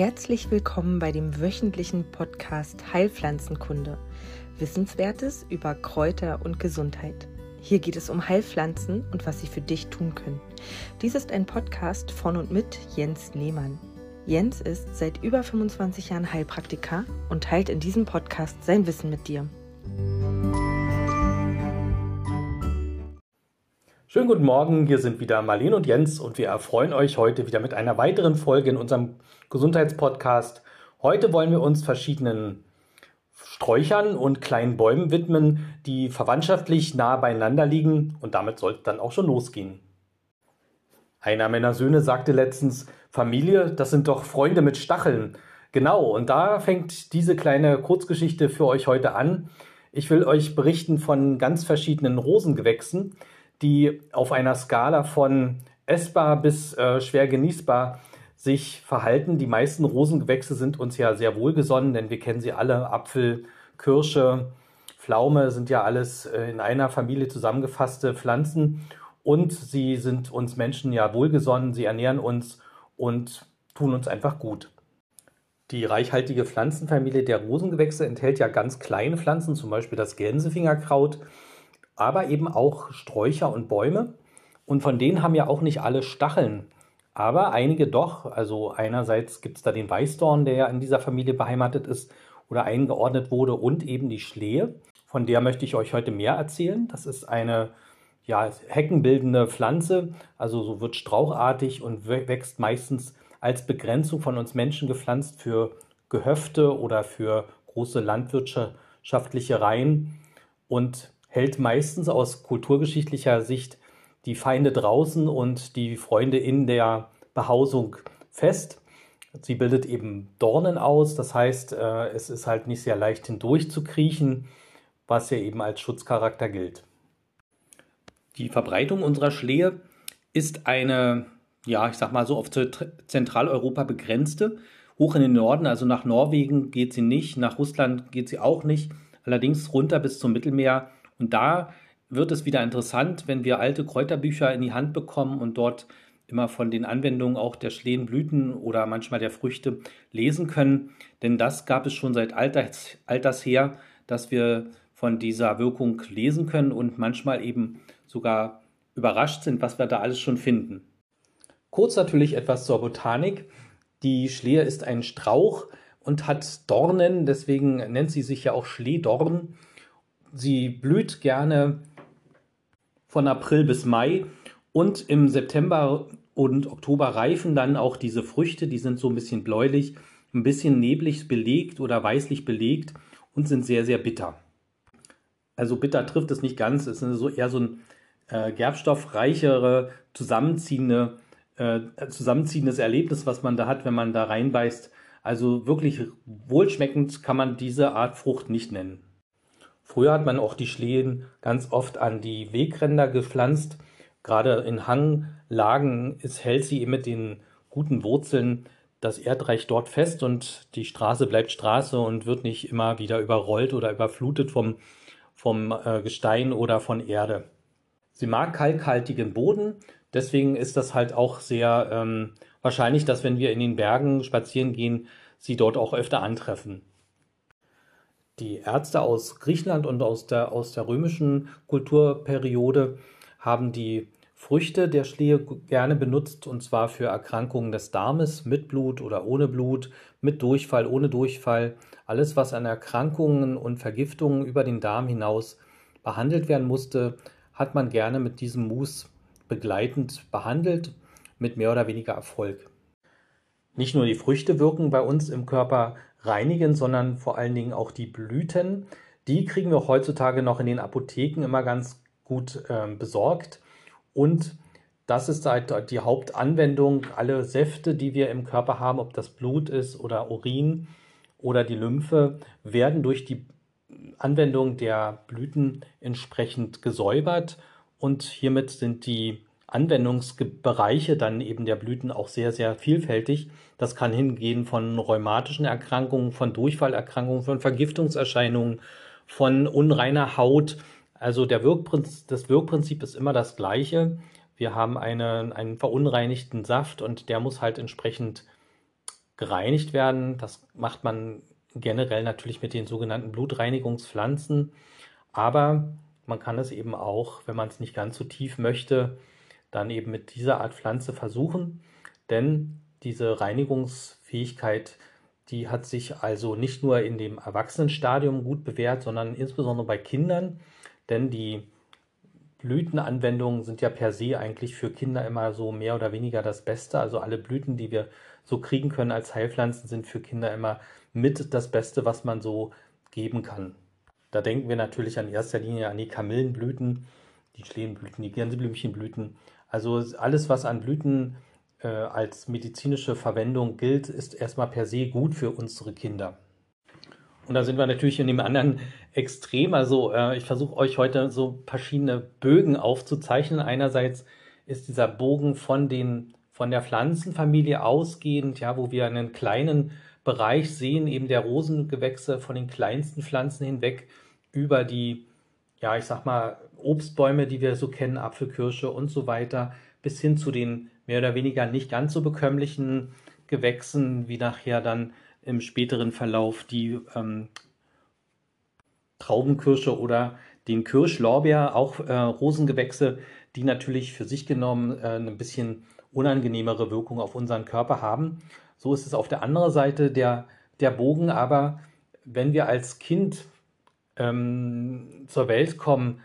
Herzlich willkommen bei dem wöchentlichen Podcast Heilpflanzenkunde. Wissenswertes über Kräuter und Gesundheit. Hier geht es um Heilpflanzen und was sie für dich tun können. Dies ist ein Podcast von und mit Jens Lehmann. Jens ist seit über 25 Jahren Heilpraktiker und teilt in diesem Podcast sein Wissen mit dir. Schönen guten Morgen, hier sind wieder Marlene und Jens und wir erfreuen euch heute wieder mit einer weiteren Folge in unserem Gesundheitspodcast. Heute wollen wir uns verschiedenen Sträuchern und kleinen Bäumen widmen, die verwandtschaftlich nah beieinander liegen und damit sollte dann auch schon losgehen. Einer meiner Söhne sagte letztens, Familie, das sind doch Freunde mit Stacheln. Genau, und da fängt diese kleine Kurzgeschichte für euch heute an. Ich will euch berichten von ganz verschiedenen Rosengewächsen, die auf einer Skala von essbar bis äh, schwer genießbar sich verhalten. Die meisten Rosengewächse sind uns ja sehr wohlgesonnen, denn wir kennen sie alle. Apfel, Kirsche, Pflaume sind ja alles äh, in einer Familie zusammengefasste Pflanzen und sie sind uns Menschen ja wohlgesonnen, sie ernähren uns und tun uns einfach gut. Die reichhaltige Pflanzenfamilie der Rosengewächse enthält ja ganz kleine Pflanzen, zum Beispiel das Gänsefingerkraut, aber eben auch Sträucher und Bäume. Und von denen haben ja auch nicht alle Stacheln, aber einige doch. Also einerseits gibt es da den Weißdorn, der ja in dieser Familie beheimatet ist oder eingeordnet wurde, und eben die Schlehe. Von der möchte ich euch heute mehr erzählen. Das ist eine ja, heckenbildende Pflanze, also so wird strauchartig und wächst meistens als Begrenzung von uns Menschen gepflanzt für Gehöfte oder für große landwirtschaftliche Reihen und hält meistens aus kulturgeschichtlicher Sicht die Feinde draußen und die Freunde in der Behausung fest. Sie bildet eben Dornen aus, das heißt, äh, es ist halt nicht sehr leicht hindurch zu kriechen, was ja eben als Schutzcharakter gilt. Die Verbreitung unserer Schlehe ist eine, ja, ich sag mal so, auf Zentraleuropa begrenzte. Hoch in den Norden, also nach Norwegen geht sie nicht, nach Russland geht sie auch nicht, allerdings runter bis zum Mittelmeer und da wird es wieder interessant, wenn wir alte Kräuterbücher in die Hand bekommen und dort immer von den Anwendungen auch der Schlehenblüten oder manchmal der Früchte lesen können. Denn das gab es schon seit alters, alters her, dass wir von dieser Wirkung lesen können und manchmal eben sogar überrascht sind, was wir da alles schon finden. Kurz natürlich etwas zur Botanik. Die Schlehe ist ein Strauch und hat Dornen, deswegen nennt sie sich ja auch Schlehdorn. Sie blüht gerne von April bis Mai und im September und Oktober reifen dann auch diese Früchte, die sind so ein bisschen bläulich, ein bisschen neblig belegt oder weißlich belegt und sind sehr, sehr bitter. Also bitter trifft es nicht ganz, es ist so eher so ein äh, gerbstoffreichere, zusammenziehende, äh, zusammenziehendes Erlebnis, was man da hat, wenn man da reinbeißt. Also wirklich wohlschmeckend kann man diese Art Frucht nicht nennen. Früher hat man auch die Schlehen ganz oft an die Wegränder gepflanzt. Gerade in Hanglagen ist, hält sie mit den guten Wurzeln das Erdreich dort fest und die Straße bleibt Straße und wird nicht immer wieder überrollt oder überflutet vom, vom äh, Gestein oder von Erde. Sie mag kalkhaltigen Boden, deswegen ist das halt auch sehr ähm, wahrscheinlich, dass wenn wir in den Bergen spazieren gehen, sie dort auch öfter antreffen die Ärzte aus Griechenland und aus der, aus der römischen Kulturperiode haben die Früchte der Schlehe gerne benutzt, und zwar für Erkrankungen des Darmes mit Blut oder ohne Blut, mit Durchfall, ohne Durchfall. Alles, was an Erkrankungen und Vergiftungen über den Darm hinaus behandelt werden musste, hat man gerne mit diesem Mus begleitend behandelt, mit mehr oder weniger Erfolg. Nicht nur die Früchte wirken bei uns im Körper reinigen, sondern vor allen Dingen auch die Blüten. Die kriegen wir heutzutage noch in den Apotheken immer ganz gut äh, besorgt. Und das ist halt die Hauptanwendung. Alle Säfte, die wir im Körper haben, ob das Blut ist oder Urin oder die Lymphe, werden durch die Anwendung der Blüten entsprechend gesäubert. Und hiermit sind die Anwendungsbereiche dann eben der Blüten auch sehr, sehr vielfältig. Das kann hingehen von rheumatischen Erkrankungen, von Durchfallerkrankungen, von Vergiftungserscheinungen, von unreiner Haut. Also der Wirkprinzip, das Wirkprinzip ist immer das gleiche. Wir haben eine, einen verunreinigten Saft und der muss halt entsprechend gereinigt werden. Das macht man generell natürlich mit den sogenannten Blutreinigungspflanzen. Aber man kann es eben auch, wenn man es nicht ganz so tief möchte, dann eben mit dieser Art Pflanze versuchen. Denn diese Reinigungsfähigkeit, die hat sich also nicht nur in dem Erwachsenenstadium gut bewährt, sondern insbesondere bei Kindern. Denn die Blütenanwendungen sind ja per se eigentlich für Kinder immer so mehr oder weniger das Beste. Also alle Blüten, die wir so kriegen können als Heilpflanzen, sind für Kinder immer mit das Beste, was man so geben kann. Da denken wir natürlich an erster Linie an die Kamillenblüten, die Schlehenblüten, die Gänseblümchenblüten. Also alles, was an Blüten äh, als medizinische Verwendung gilt, ist erstmal per se gut für unsere Kinder. Und da sind wir natürlich in dem anderen Extrem. Also äh, ich versuche euch heute so verschiedene Bögen aufzuzeichnen. Einerseits ist dieser Bogen von den von der Pflanzenfamilie ausgehend, ja, wo wir einen kleinen Bereich sehen, eben der Rosengewächse von den kleinsten Pflanzen hinweg über die, ja, ich sag mal, Obstbäume, die wir so kennen, Apfelkirsche und so weiter, bis hin zu den mehr oder weniger nicht ganz so bekömmlichen Gewächsen, wie nachher dann im späteren Verlauf die ähm, Traubenkirsche oder den Kirschlorbeer, auch äh, Rosengewächse, die natürlich für sich genommen äh, ein bisschen unangenehmere Wirkung auf unseren Körper haben. So ist es auf der anderen Seite der, der Bogen, aber wenn wir als Kind ähm, zur Welt kommen,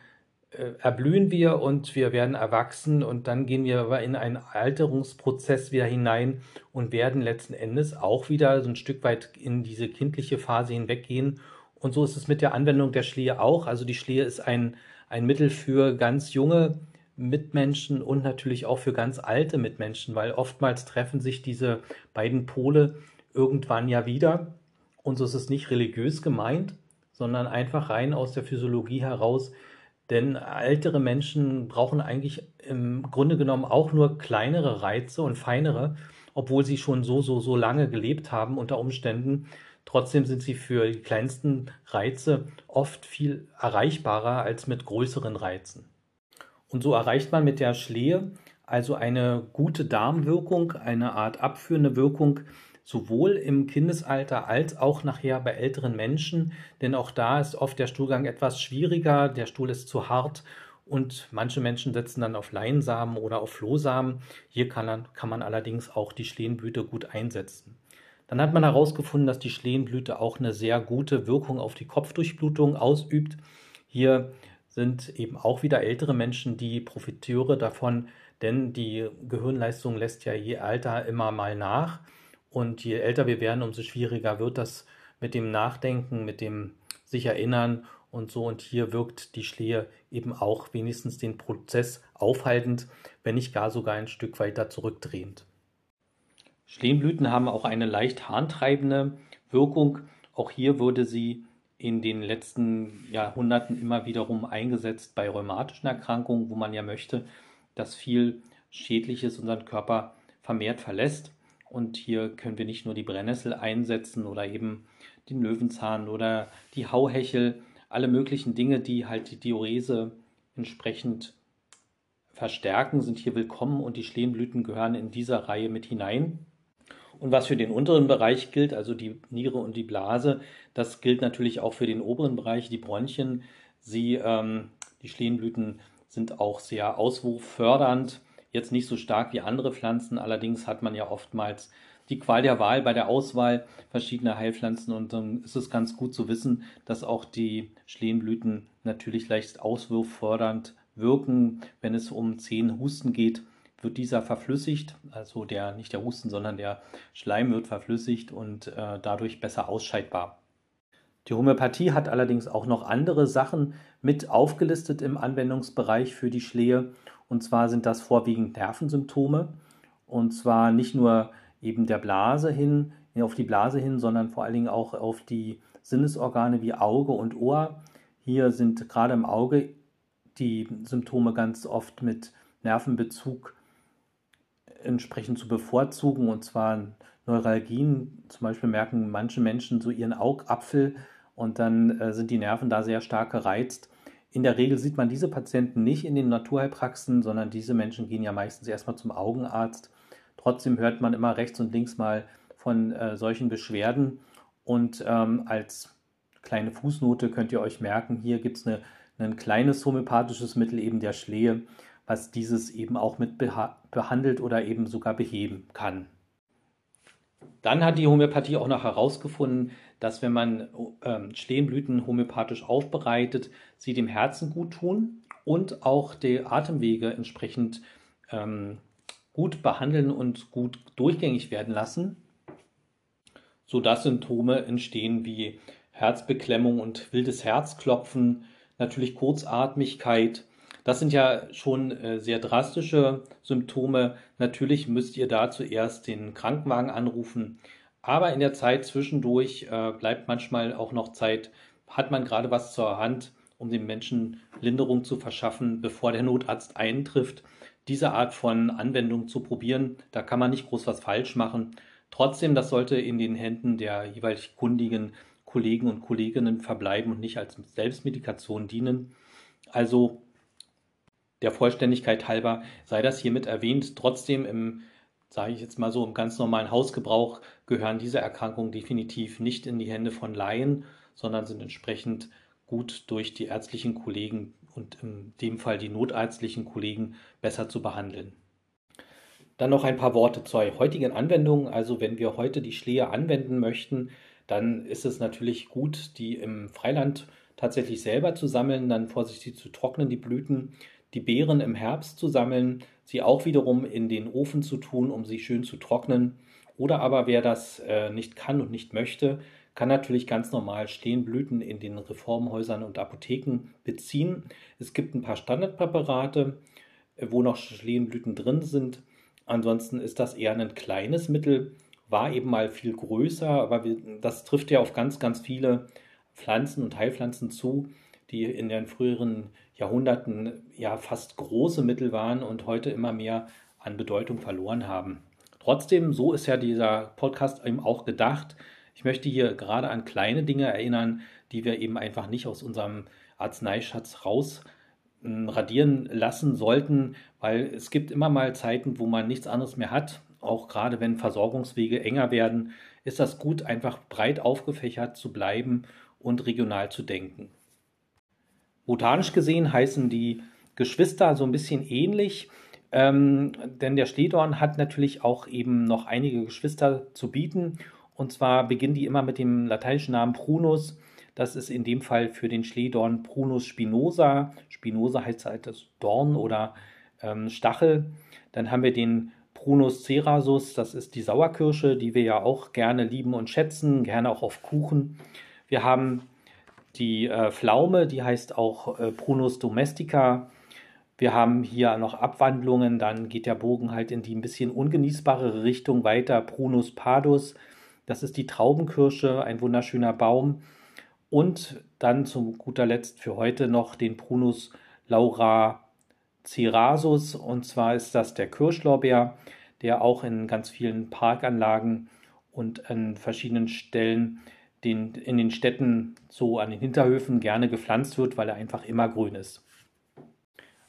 äh, erblühen wir und wir werden erwachsen und dann gehen wir aber in einen Alterungsprozess wieder hinein und werden letzten Endes auch wieder so ein Stück weit in diese kindliche Phase hinweggehen. Und so ist es mit der Anwendung der Schlehe auch. Also die Schlehe ist ein, ein Mittel für ganz junge Mitmenschen und natürlich auch für ganz alte Mitmenschen, weil oftmals treffen sich diese beiden Pole irgendwann ja wieder. Und so ist es nicht religiös gemeint, sondern einfach rein aus der Physiologie heraus denn ältere Menschen brauchen eigentlich im Grunde genommen auch nur kleinere Reize und feinere, obwohl sie schon so, so, so lange gelebt haben unter Umständen. Trotzdem sind sie für die kleinsten Reize oft viel erreichbarer als mit größeren Reizen. Und so erreicht man mit der Schlehe also eine gute Darmwirkung, eine Art abführende Wirkung, sowohl im Kindesalter als auch nachher bei älteren Menschen, denn auch da ist oft der Stuhlgang etwas schwieriger, der Stuhl ist zu hart und manche Menschen setzen dann auf Leinsamen oder auf Flohsamen. Hier kann, kann man allerdings auch die Schlehenblüte gut einsetzen. Dann hat man herausgefunden, dass die Schlehenblüte auch eine sehr gute Wirkung auf die Kopfdurchblutung ausübt. Hier sind eben auch wieder ältere Menschen die Profiteure davon, denn die Gehirnleistung lässt ja je älter immer mal nach. Und je älter wir werden, umso schwieriger wird das mit dem Nachdenken, mit dem sich erinnern und so. Und hier wirkt die Schlehe eben auch wenigstens den Prozess aufhaltend, wenn nicht gar sogar ein Stück weiter zurückdrehend. Schlehenblüten haben auch eine leicht harntreibende Wirkung. Auch hier wurde sie in den letzten Jahrhunderten immer wiederum eingesetzt bei rheumatischen Erkrankungen, wo man ja möchte, dass viel Schädliches unseren Körper vermehrt verlässt. Und hier können wir nicht nur die Brennnessel einsetzen oder eben den Löwenzahn oder die Hauhechel, alle möglichen Dinge, die halt die Diurese entsprechend verstärken, sind hier willkommen und die Schlehenblüten gehören in dieser Reihe mit hinein. Und was für den unteren Bereich gilt, also die Niere und die Blase, das gilt natürlich auch für den oberen Bereich, die Bronchien. Sie, ähm, die Schlehenblüten sind auch sehr auswurffördernd Jetzt nicht so stark wie andere Pflanzen, allerdings hat man ja oftmals die Qual der Wahl bei der Auswahl verschiedener Heilpflanzen und dann ist es ganz gut zu wissen, dass auch die Schlehenblüten natürlich leicht auswurffördernd wirken. Wenn es um zehn Husten geht, wird dieser verflüssigt, also der nicht der Husten, sondern der Schleim wird verflüssigt und äh, dadurch besser ausscheidbar. Die Homöopathie hat allerdings auch noch andere Sachen mit aufgelistet im Anwendungsbereich für die Schlehe und zwar sind das vorwiegend Nervensymptome. Und zwar nicht nur eben der Blase hin, auf die Blase hin, sondern vor allen Dingen auch auf die Sinnesorgane wie Auge und Ohr. Hier sind gerade im Auge die Symptome ganz oft mit Nervenbezug entsprechend zu bevorzugen. Und zwar Neuralgien, zum Beispiel merken manche Menschen so ihren Augapfel und dann äh, sind die Nerven da sehr stark gereizt. In der Regel sieht man diese Patienten nicht in den Naturheilpraxen, sondern diese Menschen gehen ja meistens erstmal zum Augenarzt. Trotzdem hört man immer rechts und links mal von äh, solchen Beschwerden. Und ähm, als kleine Fußnote könnt ihr euch merken, hier gibt es ein kleines homöopathisches Mittel, eben der Schlehe, was dieses eben auch mit behandelt oder eben sogar beheben kann. Dann hat die Homöopathie auch noch herausgefunden, dass wenn man ähm, homöopathisch aufbereitet, sie dem Herzen gut tun und auch die Atemwege entsprechend ähm, gut behandeln und gut durchgängig werden lassen, sodass Symptome entstehen wie Herzbeklemmung und wildes Herzklopfen, natürlich Kurzatmigkeit, das sind ja schon äh, sehr drastische Symptome. Natürlich müsst ihr da zuerst den Krankenwagen anrufen. Aber in der Zeit zwischendurch äh, bleibt manchmal auch noch Zeit, hat man gerade was zur Hand, um dem Menschen Linderung zu verschaffen, bevor der Notarzt eintrifft. Diese Art von Anwendung zu probieren, da kann man nicht groß was falsch machen. Trotzdem, das sollte in den Händen der jeweils kundigen Kollegen und Kolleginnen verbleiben und nicht als Selbstmedikation dienen. Also der Vollständigkeit halber sei das hiermit erwähnt. Trotzdem im, sage ich jetzt mal so, im ganz normalen Hausgebrauch gehören diese Erkrankungen definitiv nicht in die Hände von Laien, sondern sind entsprechend gut durch die ärztlichen Kollegen und in dem Fall die notärztlichen Kollegen besser zu behandeln. Dann noch ein paar Worte zur heutigen Anwendung. Also wenn wir heute die Schlehe anwenden möchten, dann ist es natürlich gut, die im Freiland tatsächlich selber zu sammeln, dann vorsichtig zu trocknen, die Blüten die Beeren im Herbst zu sammeln, sie auch wiederum in den Ofen zu tun, um sie schön zu trocknen. Oder aber wer das äh, nicht kann und nicht möchte, kann natürlich ganz normal Stehenblüten in den Reformhäusern und Apotheken beziehen. Es gibt ein paar Standardpräparate, äh, wo noch Stehenblüten drin sind. Ansonsten ist das eher ein kleines Mittel, war eben mal viel größer, aber das trifft ja auf ganz, ganz viele Pflanzen und Heilpflanzen zu, die in den früheren Jahrhunderten ja fast große Mittel waren und heute immer mehr an Bedeutung verloren haben. Trotzdem, so ist ja dieser Podcast eben auch gedacht. Ich möchte hier gerade an kleine Dinge erinnern, die wir eben einfach nicht aus unserem Arzneischatz raus hm, radieren lassen sollten, weil es gibt immer mal Zeiten, wo man nichts anderes mehr hat. Auch gerade wenn Versorgungswege enger werden, ist das gut, einfach breit aufgefächert zu bleiben und regional zu denken. Botanisch gesehen heißen die Geschwister so ein bisschen ähnlich, ähm, denn der Schlehdorn hat natürlich auch eben noch einige Geschwister zu bieten. Und zwar beginnen die immer mit dem lateinischen Namen Prunus. Das ist in dem Fall für den Schlehdorn Prunus spinosa. Spinosa heißt halt das Dorn oder ähm, Stachel. Dann haben wir den Prunus cerasus, das ist die Sauerkirsche, die wir ja auch gerne lieben und schätzen, gerne auch auf Kuchen. Wir haben die äh, Pflaume, die heißt auch äh, Prunus domestica. Wir haben hier noch Abwandlungen, dann geht der Bogen halt in die ein bisschen ungenießbarere Richtung weiter. Prunus padus, das ist die Traubenkirsche, ein wunderschöner Baum. Und dann zu guter Letzt für heute noch den Prunus laura cerasus. Und zwar ist das der Kirschlorbeer, der auch in ganz vielen Parkanlagen und an verschiedenen Stellen den, in den Städten so an den Hinterhöfen gerne gepflanzt wird, weil er einfach immer grün ist.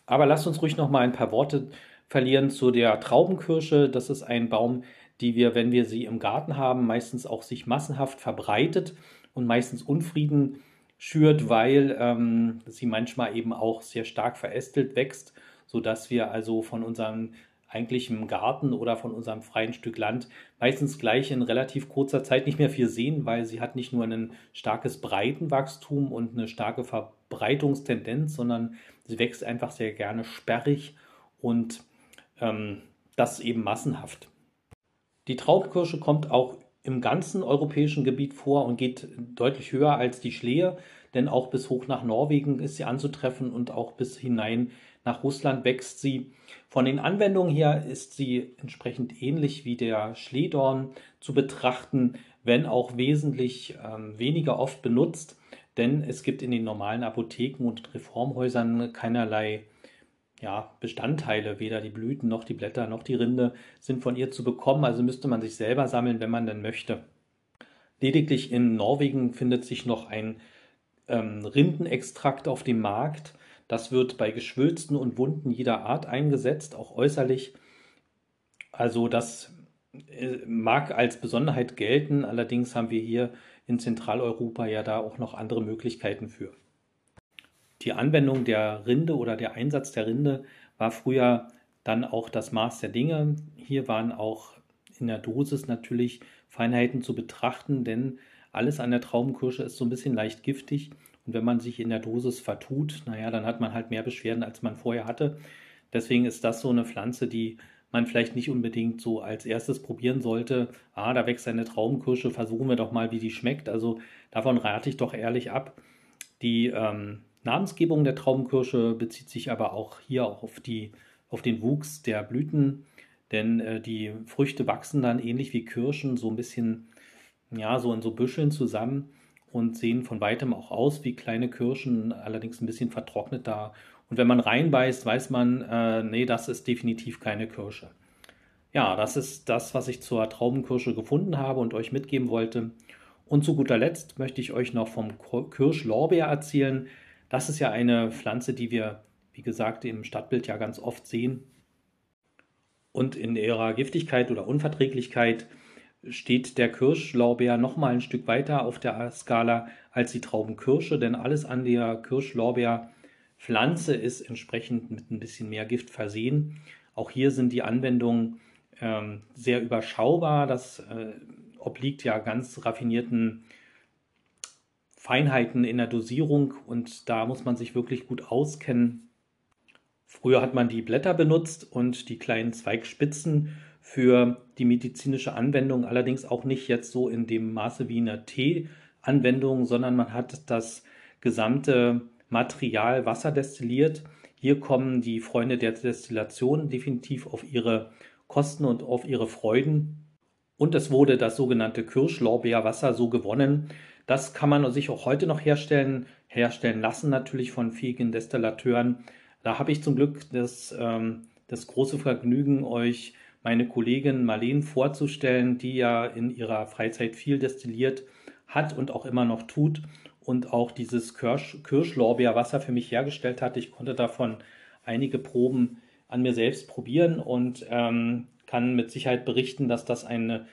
Aber lasst uns ruhig noch mal ein paar Worte verlieren zu der Traubenkirsche. Das ist ein Baum, die wir, wenn wir sie im Garten haben, meistens auch sich massenhaft verbreitet und meistens Unfrieden schürt, weil ähm, sie manchmal eben auch sehr stark verästelt wächst, sodass wir also von unseren eigentlich im Garten oder von unserem freien Stück Land meistens gleich in relativ kurzer Zeit nicht mehr viel sehen, weil sie hat nicht nur ein starkes Breitenwachstum und eine starke Verbreitungstendenz, sondern sie wächst einfach sehr gerne sperrig und ähm, das eben massenhaft. Die Traubkirsche kommt auch im ganzen europäischen Gebiet vor und geht deutlich höher als die Schlehe, denn auch bis hoch nach Norwegen ist sie anzutreffen und auch bis hinein nach Russland wächst sie. Von den Anwendungen her ist sie entsprechend ähnlich wie der Schlehdorn zu betrachten, wenn auch wesentlich ähm, weniger oft benutzt, denn es gibt in den normalen Apotheken und Reformhäusern keinerlei ja, Bestandteile, weder die Blüten noch die Blätter noch die Rinde sind von ihr zu bekommen, also müsste man sich selber sammeln, wenn man denn möchte. Lediglich in Norwegen findet sich noch ein ähm, Rindenextrakt auf dem Markt, das wird bei Geschwülsten und Wunden jeder Art eingesetzt, auch äußerlich. Also das äh, mag als Besonderheit gelten, allerdings haben wir hier in Zentraleuropa ja da auch noch andere Möglichkeiten für. Die Anwendung der Rinde oder der Einsatz der Rinde war früher dann auch das Maß der Dinge. Hier waren auch in der Dosis natürlich Feinheiten zu betrachten, denn alles an der Traubenkirsche ist so ein bisschen leicht giftig. Und wenn man sich in der Dosis vertut, naja, dann hat man halt mehr Beschwerden, als man vorher hatte. Deswegen ist das so eine Pflanze, die man vielleicht nicht unbedingt so als erstes probieren sollte. Ah, da wächst eine Traubenkirsche, versuchen wir doch mal, wie die schmeckt. Also davon rate ich doch ehrlich ab. Die ähm, Namensgebung der Traubenkirsche bezieht sich aber auch hier auch auf, die, auf den Wuchs der Blüten, denn äh, die Früchte wachsen dann ähnlich wie Kirschen so ein bisschen, ja, so in so Büscheln zusammen und sehen von weitem auch aus wie kleine Kirschen, allerdings ein bisschen vertrocknet da und wenn man reinbeißt, weiß man, äh, nee, das ist definitiv keine Kirsche. Ja, das ist das, was ich zur Traubenkirsche gefunden habe und euch mitgeben wollte. Und zu guter Letzt möchte ich euch noch vom Kirschlorbeer erzählen. Das ist ja eine Pflanze, die wir, wie gesagt, im Stadtbild ja ganz oft sehen. Und in ihrer Giftigkeit oder Unverträglichkeit steht der Kirschlorbeer noch mal ein Stück weiter auf der Skala als die Traubenkirsche, denn alles an der Kirschlorbeer Pflanze ist entsprechend mit ein bisschen mehr Gift versehen. Auch hier sind die Anwendungen ähm, sehr überschaubar. Das äh, obliegt ja ganz raffinierten Feinheiten in der Dosierung und da muss man sich wirklich gut auskennen. Früher hat man die Blätter benutzt und die kleinen Zweigspitzen für die medizinische Anwendung, allerdings auch nicht jetzt so in dem Maße wie eine Tee-Anwendung, sondern man hat das gesamte Material Wasser destilliert. Hier kommen die Freunde der Destillation definitiv auf ihre Kosten und auf ihre Freuden. Und es wurde das sogenannte Kirschlorbeerwasser so gewonnen. Das kann man sich auch heute noch herstellen, herstellen lassen natürlich von fähigen Destillateuren. Da habe ich zum Glück das, ähm, das große Vergnügen, euch meine Kollegin Marleen vorzustellen, die ja in ihrer Freizeit viel destilliert hat und auch immer noch tut und auch dieses Kirsch, Kirschlorbeerwasser für mich hergestellt hat. Ich konnte davon einige Proben an mir selbst probieren und ähm, kann mit Sicherheit berichten, dass das eine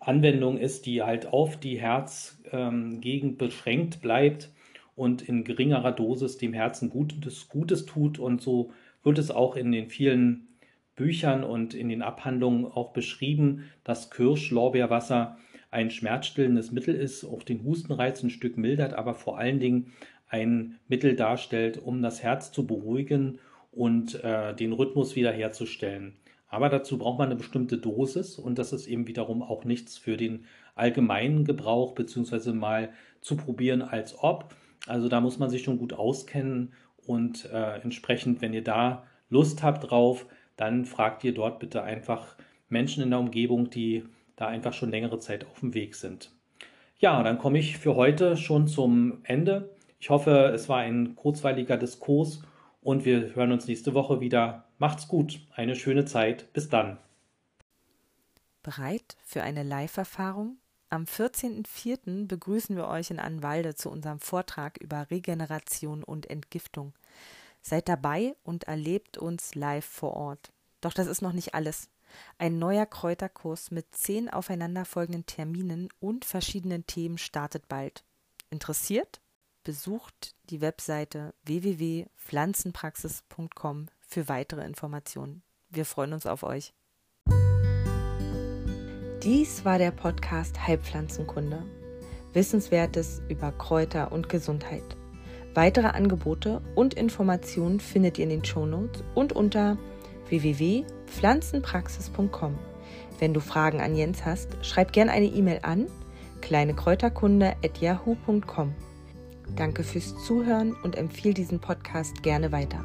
Anwendung ist, die halt auf die Herzgegend ähm, beschränkt bleibt und in geringerer Dosis dem Herzen Gutes, Gutes tut. Und so wird es auch in den vielen Büchern und in den Abhandlungen auch beschrieben, dass Kirschlorbeerwasser ein schmerzstillendes Mittel ist, auch den Hustenreiz ein Stück mildert, aber vor allen Dingen ein Mittel darstellt, um das Herz zu beruhigen und äh, den Rhythmus wiederherzustellen. Aber dazu braucht man eine bestimmte Dosis und das ist eben wiederum auch nichts für den allgemeinen Gebrauch, beziehungsweise mal zu probieren als ob. Also da muss man sich schon gut auskennen und äh, entsprechend, wenn ihr da Lust habt drauf, dann fragt ihr dort bitte einfach Menschen in der Umgebung, die da einfach schon längere Zeit auf dem Weg sind. Ja, dann komme ich für heute schon zum Ende. Ich hoffe, es war ein kurzweiliger Diskurs und wir hören uns nächste Woche wieder. Macht's gut, eine schöne Zeit. Bis dann. Bereit für eine Live-Erfahrung? Am 14.04. begrüßen wir euch in Anwalde zu unserem Vortrag über Regeneration und Entgiftung. Seid dabei und erlebt uns live vor Ort. Doch das ist noch nicht alles. Ein neuer Kräuterkurs mit zehn aufeinanderfolgenden Terminen und verschiedenen Themen startet bald. Interessiert? Besucht die Webseite www.pflanzenpraxis.com für weitere Informationen. Wir freuen uns auf euch. Dies war der Podcast Heilpflanzenkunde. Wissenswertes über Kräuter und Gesundheit. Weitere Angebote und Informationen findet ihr in den Shownotes und unter www.pflanzenpraxis.com. Wenn du Fragen an Jens hast, schreib gerne eine E-Mail an kleinekräuterkunde@yahoo.com. Danke fürs Zuhören und empfehle diesen Podcast gerne weiter.